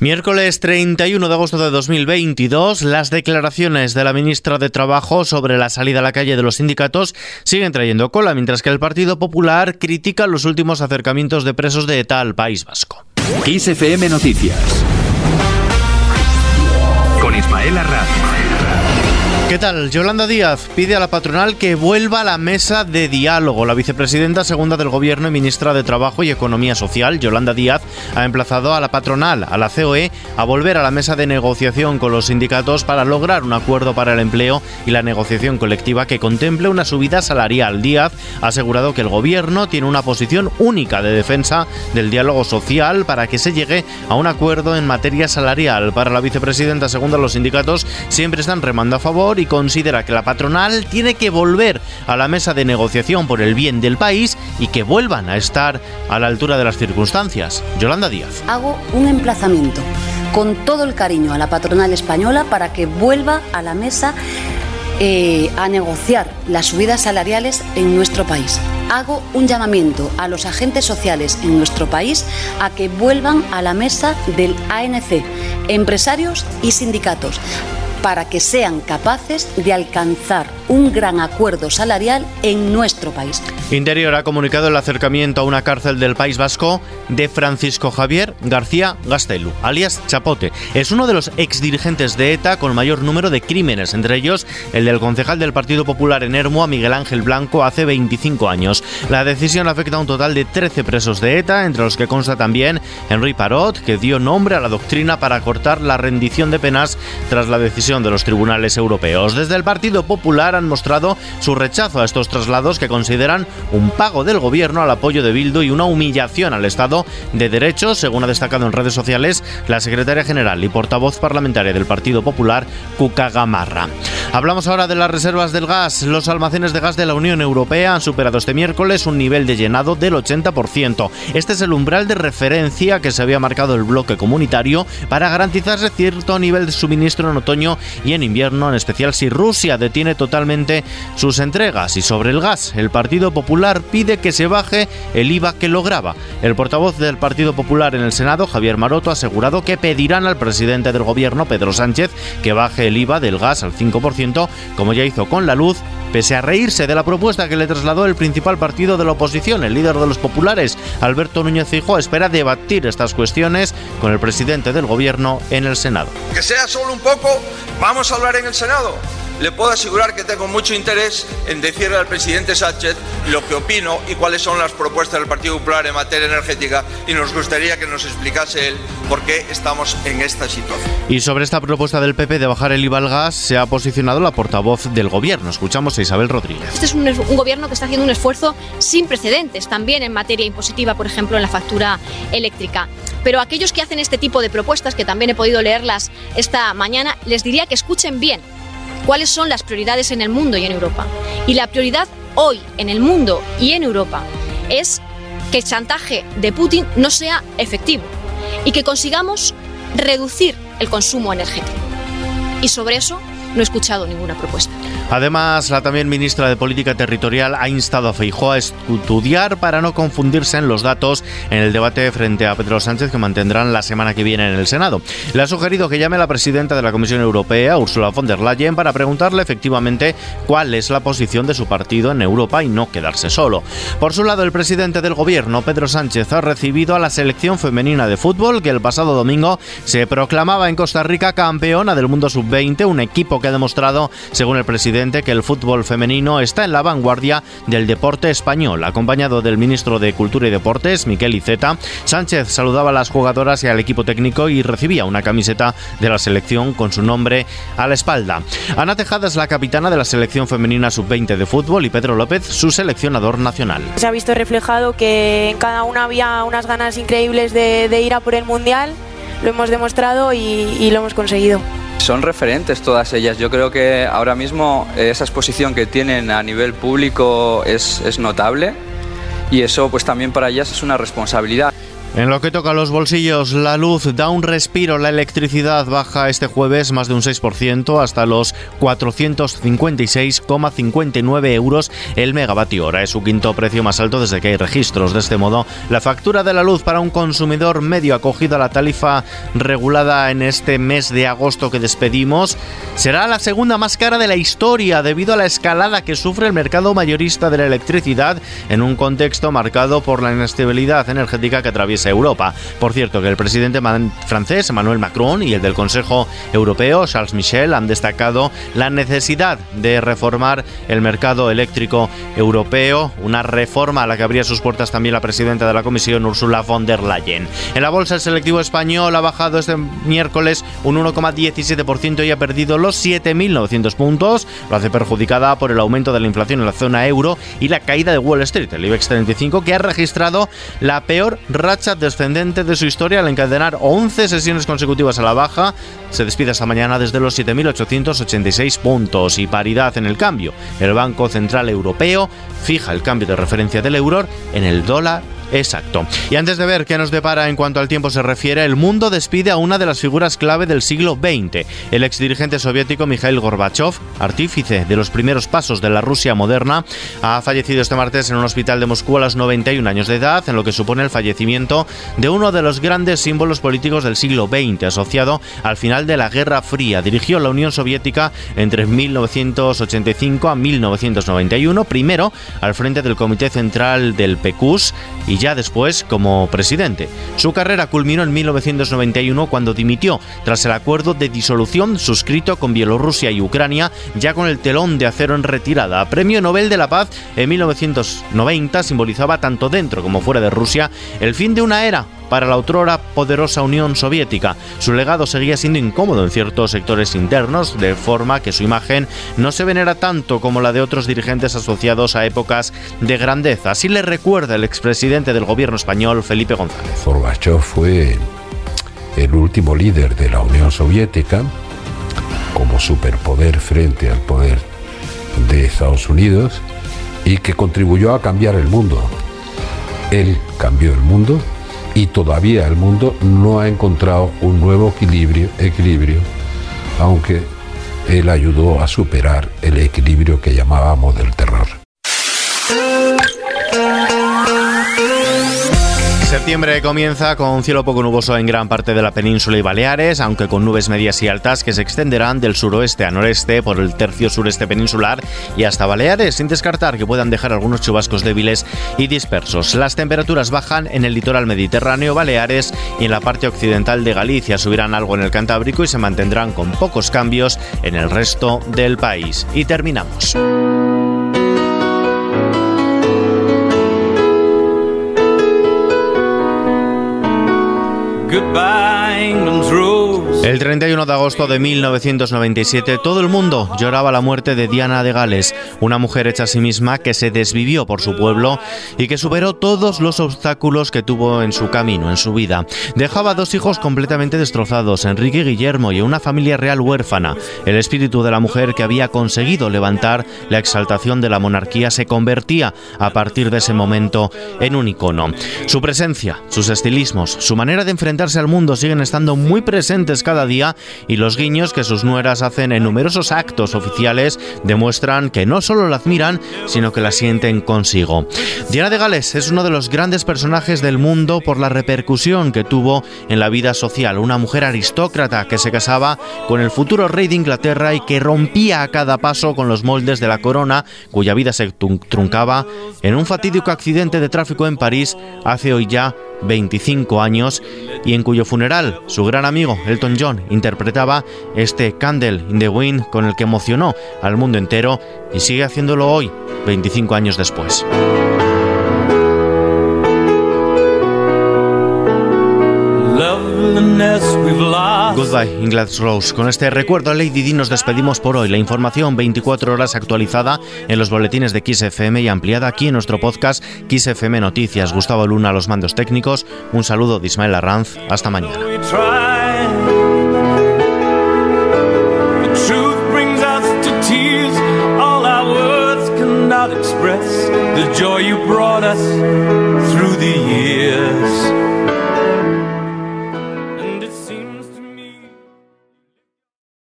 Miércoles 31 de agosto de 2022, las declaraciones de la ministra de Trabajo sobre la salida a la calle de los sindicatos siguen trayendo cola, mientras que el Partido Popular critica los últimos acercamientos de presos de ETA al País Vasco. XFM Noticias con Ismael Arranz. ¿Qué tal? Yolanda Díaz pide a la patronal que vuelva a la mesa de diálogo. La vicepresidenta segunda del Gobierno y ministra de Trabajo y Economía Social, Yolanda Díaz, ha emplazado a la patronal, a la COE, a volver a la mesa de negociación con los sindicatos para lograr un acuerdo para el empleo y la negociación colectiva que contemple una subida salarial. Díaz ha asegurado que el Gobierno tiene una posición única de defensa del diálogo social para que se llegue a un acuerdo en materia salarial. Para la vicepresidenta segunda, los sindicatos siempre están remando a favor y considera que la patronal tiene que volver a la mesa de negociación por el bien del país y que vuelvan a estar a la altura de las circunstancias. Yolanda Díaz. Hago un emplazamiento con todo el cariño a la patronal española para que vuelva a la mesa eh, a negociar las subidas salariales en nuestro país. Hago un llamamiento a los agentes sociales en nuestro país a que vuelvan a la mesa del ANC, empresarios y sindicatos, para que sean capaces de alcanzar un gran acuerdo salarial en nuestro país. Interior ha comunicado el acercamiento a una cárcel del País Vasco de Francisco Javier García Gastelu, alias Chapote. Es uno de los exdirigentes de ETA con mayor número de crímenes, entre ellos el del concejal del Partido Popular en Hermua, Miguel Ángel Blanco, hace 25 años. La decisión afecta a un total de 13 presos de ETA, entre los que consta también Henry Parot, que dio nombre a la doctrina para cortar la rendición de penas tras la decisión de los tribunales europeos. Desde el Partido Popular han mostrado su rechazo a estos traslados que consideran un pago del gobierno al apoyo de Bildu y una humillación al Estado de Derecho, según ha destacado en redes sociales la secretaria general y portavoz parlamentaria del Partido Popular, Cuca Gamarra. Hablamos ahora de las reservas del gas. Los almacenes de gas de la Unión Europea han superado este miércoles un nivel de llenado del 80%. Este es el umbral de referencia que se había marcado el bloque comunitario para garantizarse cierto nivel de suministro en otoño y en invierno, en especial si Rusia detiene totalmente sus entregas. Y sobre el gas, el Partido Popular pide que se baje el IVA que lograba. El portavoz del Partido Popular en el Senado, Javier Maroto, ha asegurado que pedirán al presidente del gobierno, Pedro Sánchez, que baje el IVA del gas al 5%, como ya hizo con la luz, pese a reírse de la propuesta que le trasladó el principal partido de la oposición, el líder de los populares, Alberto Núñez Feijóo, espera debatir estas cuestiones con el presidente del gobierno en el Senado. Que sea solo un poco Vamos a hablar en el Senado le puedo asegurar que tengo mucho interés en decirle al presidente Sánchez lo que opino y cuáles son las propuestas del Partido Popular en materia energética y nos gustaría que nos explicase él por qué estamos en esta situación. Y sobre esta propuesta del PP de bajar el IVA al gas se ha posicionado la portavoz del gobierno. Escuchamos a Isabel Rodríguez. Este es un, un gobierno que está haciendo un esfuerzo sin precedentes también en materia impositiva, por ejemplo, en la factura eléctrica. Pero aquellos que hacen este tipo de propuestas, que también he podido leerlas esta mañana, les diría que escuchen bien cuáles son las prioridades en el mundo y en Europa. Y la prioridad hoy en el mundo y en Europa es que el chantaje de Putin no sea efectivo y que consigamos reducir el consumo energético. Y sobre eso no he escuchado ninguna propuesta. Además, la también ministra de Política Territorial ha instado a Feijóo a estudiar para no confundirse en los datos en el debate frente a Pedro Sánchez que mantendrán la semana que viene en el Senado. Le ha sugerido que llame a la presidenta de la Comisión Europea, Ursula von der Leyen, para preguntarle efectivamente cuál es la posición de su partido en Europa y no quedarse solo. Por su lado, el presidente del gobierno, Pedro Sánchez, ha recibido a la selección femenina de fútbol que el pasado domingo se proclamaba en Costa Rica campeona del mundo sub-20, un equipo que ha demostrado, según el presidente, que el fútbol femenino está en la vanguardia del deporte español. Acompañado del ministro de Cultura y Deportes, Miquel Iceta, Sánchez saludaba a las jugadoras y al equipo técnico y recibía una camiseta de la selección con su nombre a la espalda. Ana Tejada es la capitana de la selección femenina sub-20 de fútbol y Pedro López, su seleccionador nacional. Se ha visto reflejado que en cada una había unas ganas increíbles de, ir a por el Mundial. Lo hemos demostrado y lo hemos conseguido. Son referentes todas ellas. Yo creo que ahora mismo esa exposición que tienen a nivel público es, notable y eso pues también para ellas es una responsabilidad. En lo que toca a los bolsillos, la luz da un respiro, la electricidad baja este jueves más de un 6% hasta los 456,59 euros el megavatio hora. Es su quinto precio más alto desde que hay registros. De este modo, la factura de la luz para un consumidor medio acogido a la tarifa regulada en este mes de agosto que despedimos será la segunda más cara de la historia debido a la escalada que sufre el mercado mayorista de la electricidad en un contexto marcado por la inestabilidad energética que atraviesa Europa. Por cierto, que el presidente francés Emmanuel Macron y el del Consejo Europeo Charles Michel han destacado la necesidad de reformar el mercado eléctrico europeo, una reforma a la que abría sus puertas también la presidenta de la Comisión Ursula von der Leyen. En la bolsa el selectivo español ha bajado este miércoles un 1,17% y ha perdido los 7.900 puntos. Lo hace perjudicada por el aumento de la inflación en la zona euro y la caída de Wall Street, el IBEX 35, que ha registrado la peor racha descendente de su historia al encadenar 11 sesiones consecutivas a la baja. Se despide esta mañana desde los 7.886 puntos y paridad en el cambio. El Banco Central Europeo fija el cambio de referencia del euro en el dólar Exacto. Y antes de ver qué nos depara en cuanto al tiempo se refiere, el mundo despide a una de las figuras clave del siglo XX, el exdirigente soviético Mikhail Gorbachev, artífice de los primeros pasos de la Rusia moderna, ha fallecido este martes en un hospital de Moscú a los 91 años de edad, en lo que supone el fallecimiento de uno de los grandes símbolos políticos del siglo XX, asociado al final de la Guerra Fría. Dirigió la Unión Soviética entre 1985 a 1991, primero al frente del Comité Central del PECUS y ya después como presidente. Su carrera culminó en 1991 cuando dimitió tras el acuerdo de disolución suscrito con Bielorrusia y Ucrania, ya con el telón de acero en retirada. Premio Nobel de la Paz en 1990 simbolizaba tanto dentro como fuera de Rusia el fin de una era para la otrora poderosa Unión Soviética. Su legado seguía siendo incómodo en ciertos sectores internos, de forma que su imagen no se venera tanto como la de otros dirigentes asociados a épocas de grandeza. Así le recuerda el expresidente del gobierno español, Felipe González. Gorbachev fue el último líder de la Unión Soviética como superpoder frente al poder de Estados Unidos y que contribuyó a cambiar el mundo. Él cambió el mundo y todavía el mundo no ha encontrado un nuevo equilibrio, equilibrio aunque él ayudó a superar el equilibrio que llamábamos del terror. Septiembre comienza con cielo poco nuboso en gran parte de la península y Baleares, aunque con nubes medias y altas que se extenderán del suroeste a noreste por el tercio sureste peninsular y hasta Baleares, sin descartar que puedan dejar algunos chubascos débiles y dispersos. Las temperaturas bajan en el litoral mediterráneo, Baleares y en la parte occidental de Galicia. Subirán algo en el Cantábrico y se mantendrán con pocos cambios en el resto del país. Y terminamos. Goodbye, England's rose. El 31 de agosto de 1997, todo el mundo lloraba la muerte de Diana de Gales, una mujer hecha a sí misma que se desvivió por su pueblo y que superó todos los obstáculos que tuvo en su camino, en su vida. Dejaba dos hijos completamente destrozados, Enrique y Guillermo, y una familia real huérfana. El espíritu de la mujer que había conseguido levantar la exaltación de la monarquía se convertía a partir de ese momento en un icono. Su presencia, sus estilismos, su manera de enfrentarse al mundo siguen estando muy presentes cada día y los guiños que sus nueras hacen en numerosos actos oficiales demuestran que no solo la admiran, sino que la sienten consigo. Diana de Gales es uno de los grandes personajes del mundo por la repercusión que tuvo en la vida social, una mujer aristócrata que se casaba con el futuro rey de Inglaterra y que rompía a cada paso con los moldes de la corona, cuya vida se truncaba en un fatídico accidente de tráfico en París hace hoy ya 25 años y en cuyo funeral su gran amigo Elton John interpretaba este Candle in the Wind con el que emocionó al mundo entero y sigue haciéndolo hoy, 25 años después. Goodbye, England's Rose. Con este recuerdo a Lady Di nos despedimos por hoy. La información 24 horas actualizada en los boletines de XFM y ampliada aquí en nuestro podcast XFM Noticias. Gustavo Luna a los mandos técnicos. Un saludo de Ismael Arranz. Hasta mañana. the joy you brought us through the years.